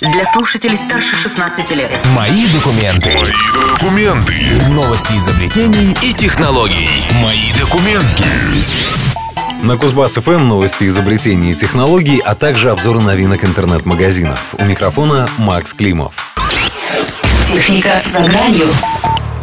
для слушателей старше 16 лет. Мои документы. Мои документы. Новости изобретений и технологий. Мои документы. На Кузбасс ФМ новости изобретений и технологий, а также обзоры новинок интернет-магазинов. У микрофона Макс Климов. Техника за гранью.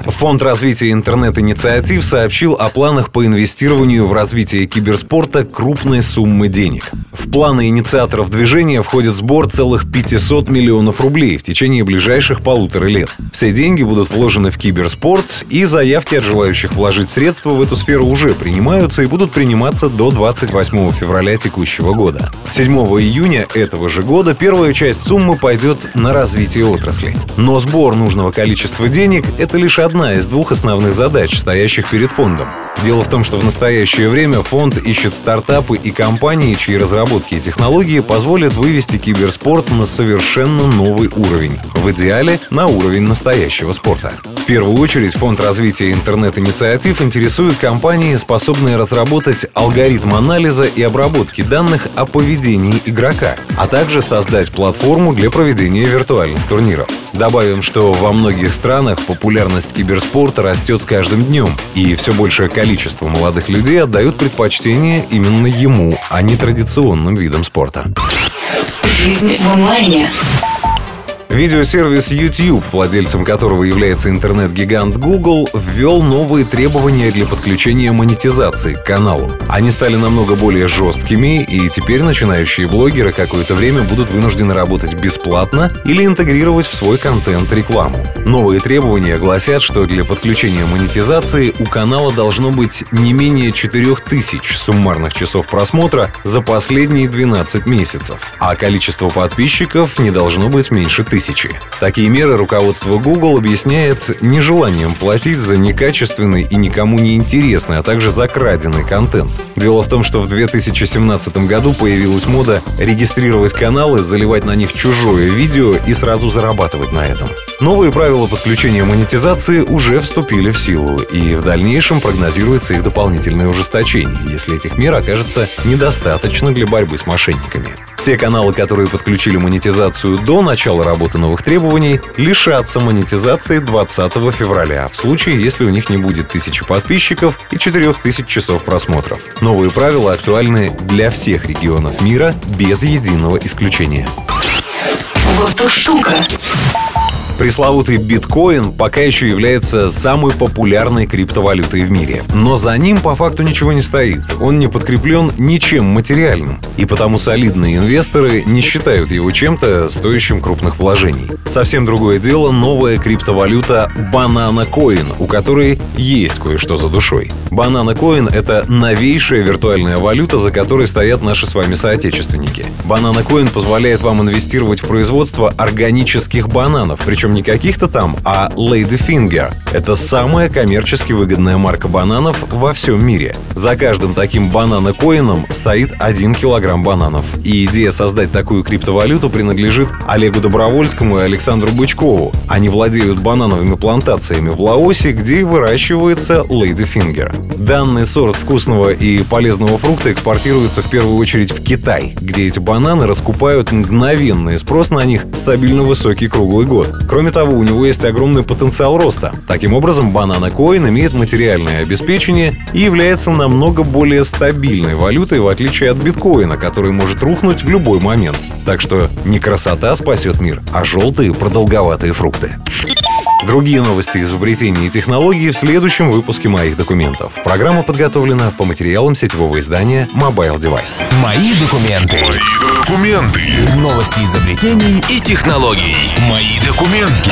Фонд развития интернет-инициатив сообщил о планах по инвестированию в развитие киберспорта крупной суммы денег. В планы инициаторов движения входит сбор целых 500 миллионов рублей в течение ближайших полутора лет. Все деньги будут вложены в киберспорт, и заявки от желающих вложить средства в эту сферу уже принимаются и будут приниматься до 28 февраля текущего года. 7 июня этого же года первая часть суммы пойдет на развитие отрасли. Но сбор нужного количества денег – это лишь одна одна из двух основных задач, стоящих перед фондом. Дело в том, что в настоящее время фонд ищет стартапы и компании, чьи разработки и технологии позволят вывести киберспорт на совершенно новый уровень. В идеале на уровень настоящего спорта. В первую очередь фонд развития интернет-инициатив интересует компании, способные разработать алгоритм анализа и обработки данных о поведении игрока, а также создать платформу для проведения виртуальных турниров. Добавим, что во многих странах популярность киберспорта растет с каждым днем, и все большее количество молодых людей отдают предпочтение именно ему, а не традиционным видам спорта. Жизнь в онлайне. Видеосервис YouTube, владельцем которого является интернет-гигант Google, ввел новые требования для подключения монетизации к каналу. Они стали намного более жесткими, и теперь начинающие блогеры какое-то время будут вынуждены работать бесплатно или интегрировать в свой контент рекламу. Новые требования гласят, что для подключения монетизации у канала должно быть не менее 4000 суммарных часов просмотра за последние 12 месяцев, а количество подписчиков не должно быть меньше тысячи тысячи. Такие меры руководство Google объясняет нежеланием платить за некачественный и никому не интересный, а также за краденый контент. Дело в том, что в 2017 году появилась мода регистрировать каналы, заливать на них чужое видео и сразу зарабатывать на этом. Новые правила подключения монетизации уже вступили в силу, и в дальнейшем прогнозируется их дополнительное ужесточение, если этих мер окажется недостаточно для борьбы с мошенниками. Те каналы, которые подключили монетизацию до начала работы новых требований, лишатся монетизации 20 февраля, в случае, если у них не будет тысячи подписчиков и 4000 часов просмотров. Новые правила актуальны для всех регионов мира без единого исключения. Вот штука. Пресловутый биткоин пока еще является самой популярной криптовалютой в мире. Но за ним по факту ничего не стоит. Он не подкреплен ничем материальным. И потому солидные инвесторы не считают его чем-то стоящим крупных вложений. Совсем другое дело новая криптовалюта Banana Coin, у которой есть кое-что за душой. Banana Coin — это новейшая виртуальная валюта, за которой стоят наши с вами соотечественники. Banana Coin позволяет вам инвестировать в производство органических бананов, причем причем не каких-то там, а Lady Finger. Это самая коммерчески выгодная марка бананов во всем мире. За каждым таким бананокоином стоит 1 килограмм бананов. И идея создать такую криптовалюту принадлежит Олегу Добровольскому и Александру Бычкову. Они владеют банановыми плантациями в Лаосе, где выращивается Lady Finger. Данный сорт вкусного и полезного фрукта экспортируется в первую очередь в Китай, где эти бананы раскупают мгновенный спрос на них стабильно высокий круглый год. Кроме того, у него есть огромный потенциал роста. Таким образом, Banana Coin имеет материальное обеспечение и является намного более стабильной валютой, в отличие от биткоина, который может рухнуть в любой момент. Так что не красота спасет мир, а желтые продолговатые фрукты. Другие новости изобретений и технологий в следующем выпуске моих документов. Программа подготовлена по материалам сетевого издания Mobile Device. Мои документы. Мои документы. Новости изобретений и технологий. Мои документы.